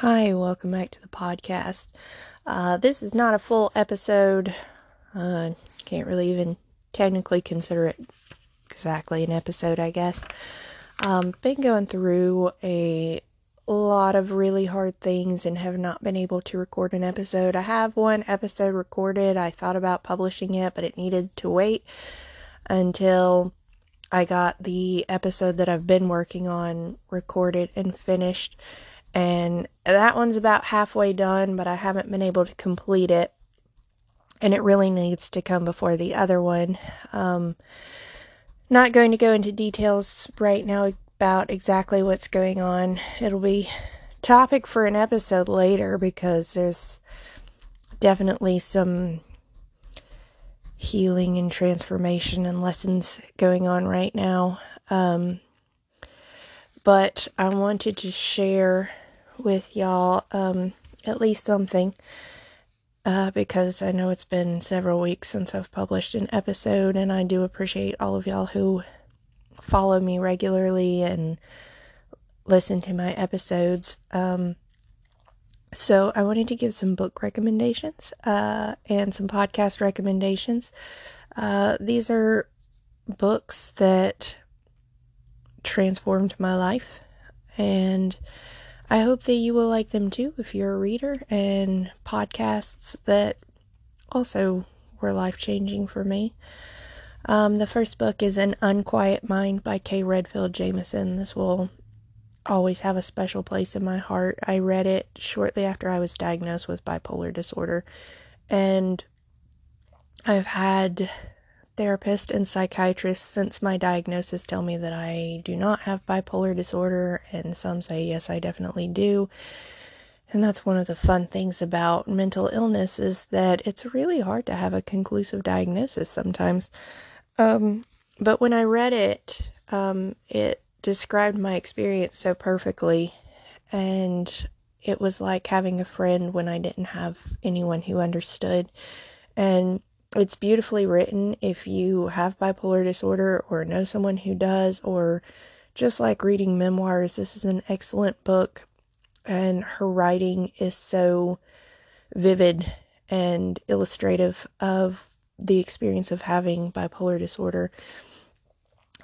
Hi, welcome back to the podcast. Uh, this is not a full episode. Uh, can't really even technically consider it exactly an episode, I guess. Um, been going through a lot of really hard things and have not been able to record an episode. I have one episode recorded. I thought about publishing it, but it needed to wait until I got the episode that I've been working on recorded and finished and that one's about halfway done, but I haven't been able to complete it. And it really needs to come before the other one. Um, not going to go into details right now about exactly what's going on. It'll be topic for an episode later because there's definitely some healing and transformation and lessons going on right now. Um, but I wanted to share with y'all um, at least something uh, because I know it's been several weeks since I've published an episode, and I do appreciate all of y'all who follow me regularly and listen to my episodes. Um, so, I wanted to give some book recommendations uh, and some podcast recommendations. Uh, these are books that transformed my life and I hope that you will like them too if you're a reader and podcasts that also were life changing for me. Um, the first book is An Unquiet Mind by Kay Redfield Jamison. This will always have a special place in my heart. I read it shortly after I was diagnosed with bipolar disorder, and I've had therapist and psychiatrist since my diagnosis tell me that I do not have bipolar disorder, and some say yes, I definitely do. And that's one of the fun things about mental illness is that it's really hard to have a conclusive diagnosis sometimes. Um, but when I read it, um, it described my experience so perfectly, and it was like having a friend when I didn't have anyone who understood. And it's beautifully written if you have bipolar disorder or know someone who does, or just like reading memoirs. This is an excellent book, and her writing is so vivid and illustrative of the experience of having bipolar disorder.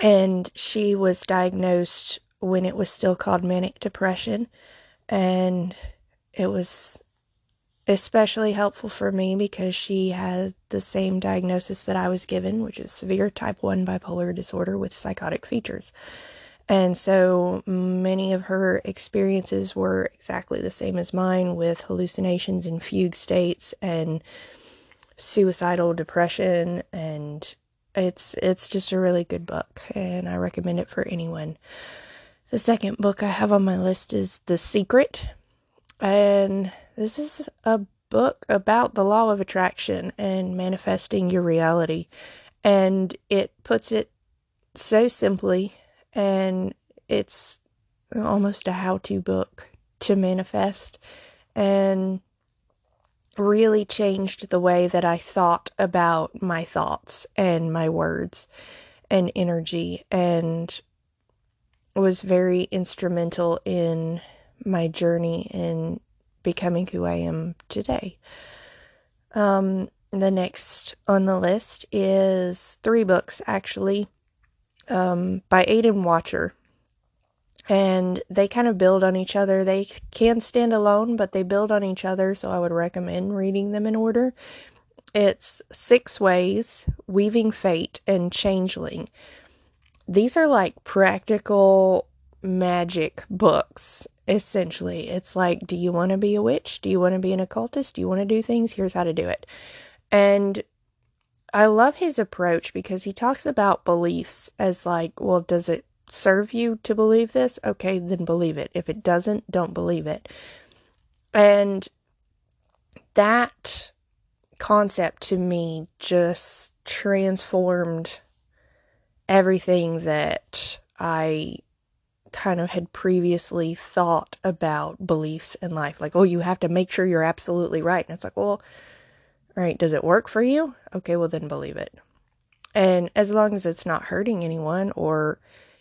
And she was diagnosed when it was still called manic depression, and it was especially helpful for me because she had the same diagnosis that I was given, which is severe type 1 bipolar disorder with psychotic features. And so many of her experiences were exactly the same as mine with hallucinations and fugue states and suicidal depression and it's it's just a really good book and I recommend it for anyone. The second book I have on my list is The Secret and this is a book about the law of attraction and manifesting your reality. And it puts it so simply, and it's almost a how to book to manifest. And really changed the way that I thought about my thoughts and my words and energy, and was very instrumental in my journey in becoming who I am today. Um, the next on the list is three books actually um, by Aidan Wachter. And they kind of build on each other. They can stand alone, but they build on each other, so I would recommend reading them in order. It's Six Ways, Weaving Fate, and Changeling. These are like practical magic books essentially. It's like, do you want to be a witch? Do you want to be an occultist? Do you want to do things? Here's how to do it. And I love his approach because he talks about beliefs as like, well, does it serve you to believe this? Okay, then believe it. If it doesn't, don't believe it. And that concept to me just transformed everything that I kind of had previously thought about beliefs in life. Like, oh, you have to make sure you're absolutely right. And it's like, well, all right, does it work for you? Okay, well, then believe it. And as long as it's not hurting anyone or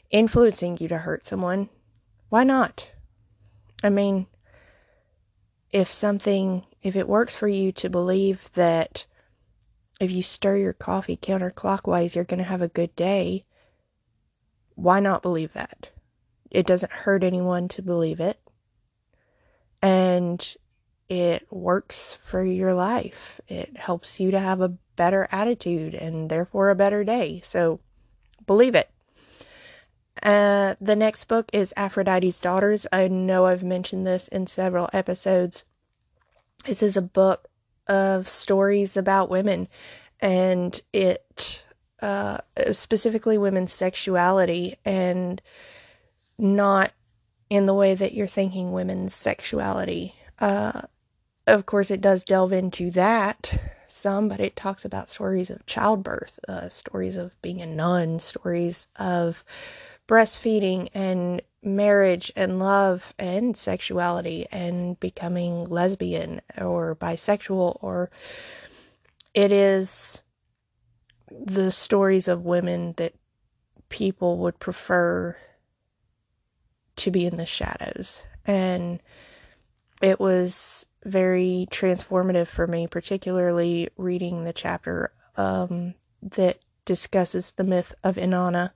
influencing you to hurt someone, why not? I mean, if something, if it works for you to believe that if you stir your coffee counterclockwise, you're going to have a good day, why not believe that? It doesn't hurt anyone to believe it. And it works for your life. It helps you to have a better attitude and therefore a better day. So believe it. Uh, the next book is Aphrodite's Daughters. I know I've mentioned this in several episodes. This is a book of stories about women, and it uh, specifically women's sexuality, and not in the way that you're thinking women's sexuality. Uh, of course, it does delve into that some, but it talks about stories of childbirth, uh, stories of being a nun, stories of breastfeeding and marriage and love and sexuality and becoming lesbian or bisexual or it is the stories of women that people would prefer to be in the shadows. And it was very transformative for me particularly reading the chapter um, that discusses the myth of inanna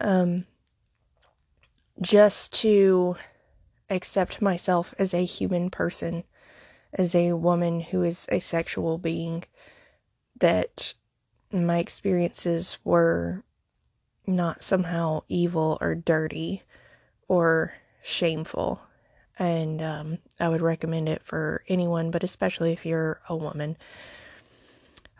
um, just to accept myself as a human person, as a woman who is a sexual being, that my experiences were not somehow evil or dirty or shameful. And um, I would recommend it for anyone, but especially if you're a woman.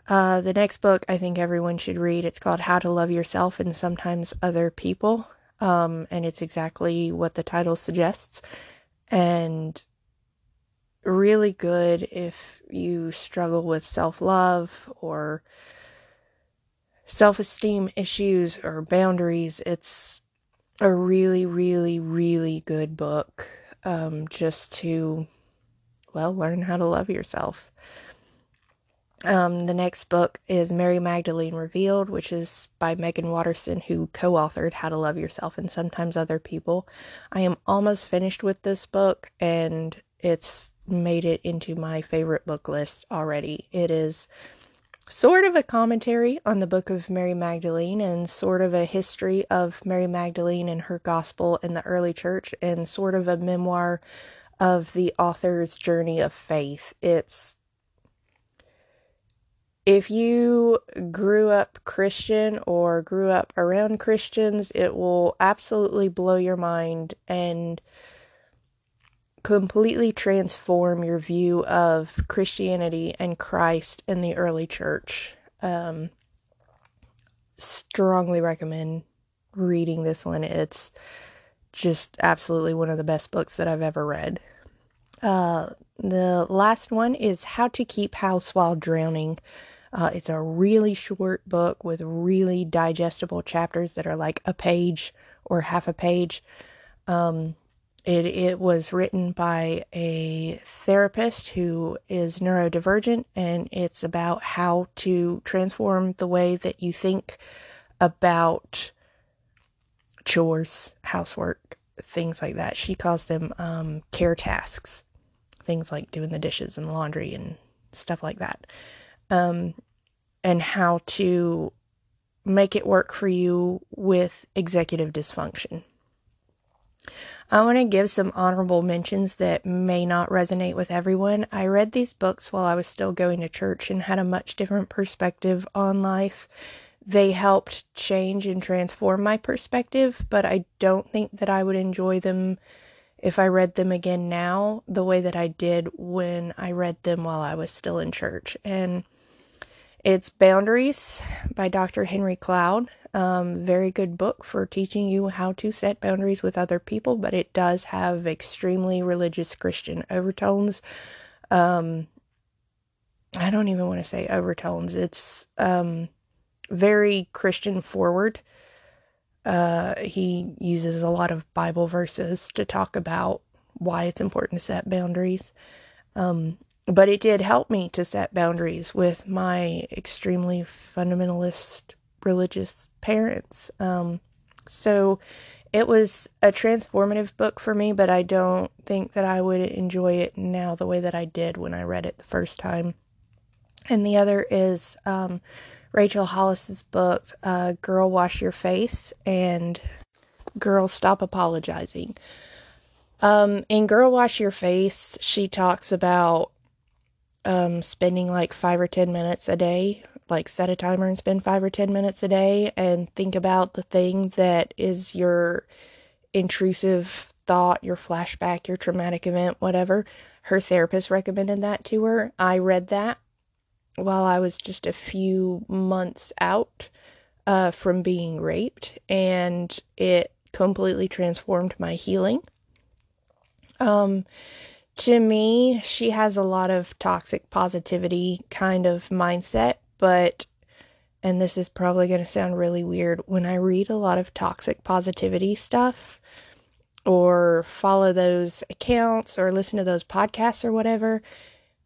Uh, the next book I think everyone should read. It's called How to Love Yourself and Sometimes Other People. Um, and it's exactly what the title suggests. And really good if you struggle with self love or self esteem issues or boundaries. It's a really, really, really good book um, just to, well, learn how to love yourself. Um, the next book is Mary Magdalene Revealed, which is by Meggan Watterson, who co authored How to Love Yourself and Sometimes Other People. I am almost finished with this book and it's made it into my favorite book list already. It is sort of a commentary on the book of Mary Magdalene and sort of a history of Mary Magdalene and her gospel in the early church and sort of a memoir of the author's journey of faith. It's if you grew up Christian or grew up around Christians, it will absolutely blow your mind and completely transform your view of Christianity and Christ in the early church. Um, strongly recommend reading this one. It's just absolutely one of the best books that I've ever read. Uh, the last one is How to Keep House While Drowning uh, it's a really short book with really digestible chapters that are like a page or half a page. Um, it, it was written by a therapist who is neurodivergent, and it's about how to transform the way that you think about chores, housework, things like that. She calls them um, care tasks, things like doing the dishes and laundry and stuff like that um, and how to make it work for you with executive dysfunction. I want to give some honorable mentions that may not resonate with everyone. I read these books while I was still going to church and had a much different perspective on life. They helped change and transform my perspective, but I don't think that I would enjoy them if I read them again now the way that I did when I read them while I was still in church. And it's Boundaries by Dr. Henry Cloud. Um, very good book for teaching you how to set boundaries with other people, but it does have extremely religious Christian overtones. Um, I don't even want to say overtones. It's um, very Christian forward. Uh, he uses a lot of Bible verses to talk about why it's important to set boundaries. Um, but it did help me to set boundaries with my extremely fundamentalist religious parents. Um, so it was a transformative book for me, but I don't think that I would enjoy it now the way that I did when I read it the first time. And the other is um, Rachel Hollis's book, uh, Girl Wash Your Face and Girl Stop Apologizing. Um, in Girl Wash Your Face, she talks about um, spending like five or 10 minutes a day, like set a timer and spend five or 10 minutes a day and think about the thing that is your intrusive thought, your flashback, your traumatic event, whatever. Her therapist recommended that to her. I read that while I was just a few months out uh, from being raped, and it completely transformed my healing. Um, to me, she has a lot of toxic positivity kind of mindset, but, and this is probably going to sound really weird, when I read a lot of toxic positivity stuff or follow those accounts or listen to those podcasts or whatever,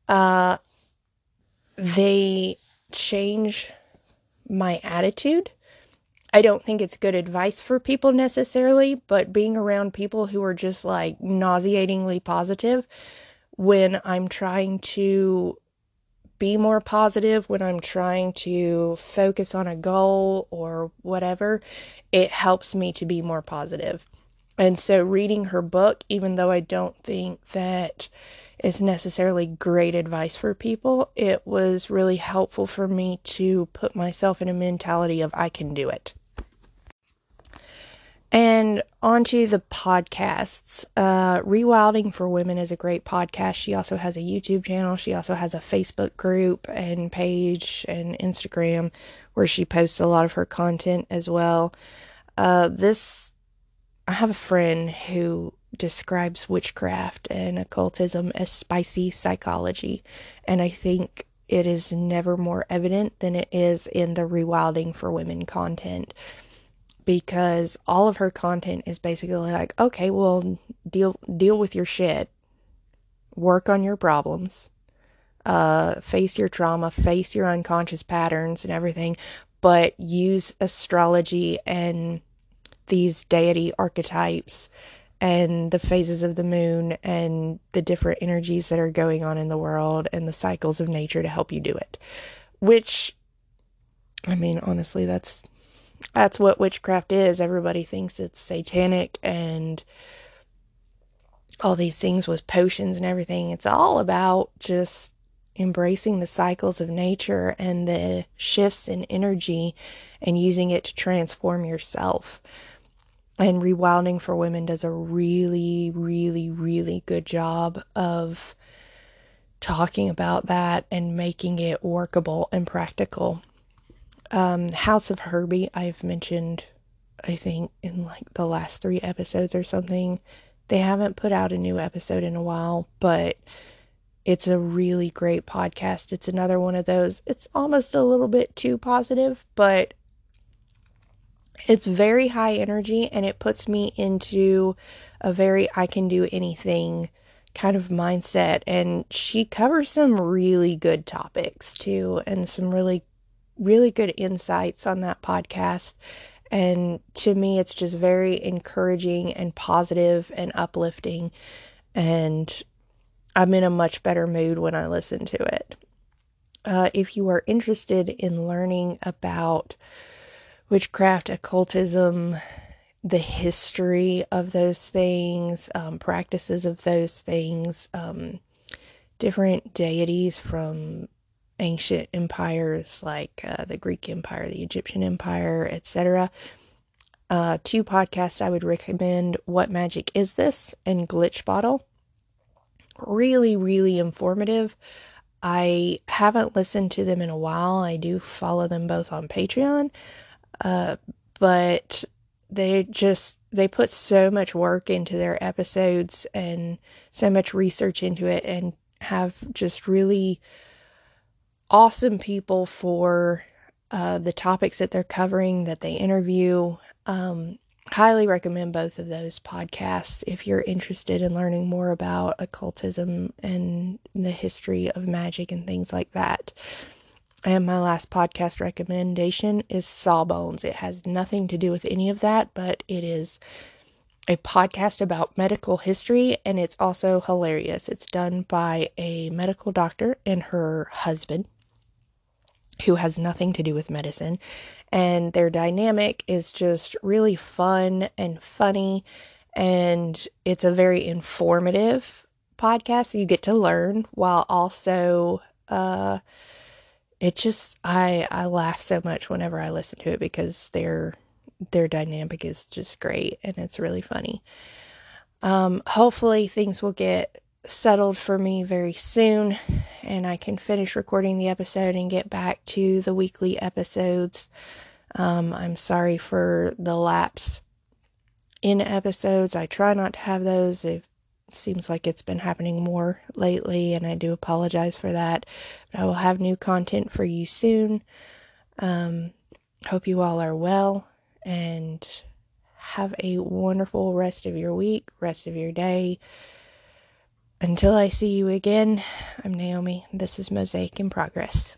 uh, they change my attitude. I don't think it's good advice for people necessarily, but being around people who are just like nauseatingly positive when I'm trying to be more positive, when I'm trying to focus on a goal or whatever, it helps me to be more positive. And so reading her book, even though I don't think that is necessarily great advice for people, it was really helpful for me to put myself in a mentality of I can do it. And onto the podcasts. Uh, Rewilding for Women is a great podcast. She also has a YouTube channel. She also has a Facebook group and page and Instagram where she posts a lot of her content as well. Uh, this, I have a friend who describes witchcraft and occultism as spicy psychology. And I think it is never more evident than it is in the Rewilding for Women content because all of her content is basically like, okay, well, deal deal with your shit, work on your problems, uh, face your trauma, face your unconscious patterns and everything, but use astrology and these deity archetypes and the phases of the moon and the different energies that are going on in the world and the cycles of nature to help you do it. Which, I mean, honestly, that's that's what witchcraft is. Everybody thinks it's satanic and all these things with potions and everything. It's all about just embracing the cycles of nature and the shifts in energy and using it to transform yourself. And Rewilding for Women does a really, really, really good job of talking about that and making it workable and practical. Um, House of Herbie, I've mentioned, I think, in like the last three episodes or something. They haven't put out a new episode in a while, but it's a really great podcast. It's another one of those, it's almost a little bit too positive, but it's very high energy and it puts me into a very I can do anything kind of mindset. And she covers some really good topics too, and some really really good insights on that podcast. And to me, it's just very encouraging and positive and uplifting. And I'm in a much better mood when I listen to it. Uh, if you are interested in learning about witchcraft, occultism, the history of those things, um, practices of those things, um, different deities from ancient empires like uh, the Greek Empire, the Egyptian Empire, etc. Uh, two podcasts I would recommend What Magic Is This and Glitch Bottle. Really, really informative. I haven't listened to them in a while. I do follow them both on Patreon. Uh, but they just they put so much work into their episodes and so much research into it and have just really awesome people for uh, the topics that they're covering that they interview. Um, highly recommend both of those podcasts if you're interested in learning more about occultism and the history of magic and things like that. And my last podcast recommendation is Sawbones. It has nothing to do with any of that, but it is a podcast about medical history and it's also hilarious. It's done by a medical doctor and her husband who has nothing to do with medicine. And their dynamic is just really fun and funny. And it's a very informative podcast. So you get to learn while also, uh, it just I I laugh so much whenever I listen to it because their their dynamic is just great and it's really funny. Um, hopefully things will get settled for me very soon and I can finish recording the episode and get back to the weekly episodes. Um, I'm sorry for the lapse in episodes. I try not to have those. They've seems like it's been happening more lately, and I do apologize for that. But I will have new content for you soon. Um, hope you all are well and have a wonderful rest of your week, rest of your day. Until I see you again, I'm Naomi. This is Mosaic in Progress.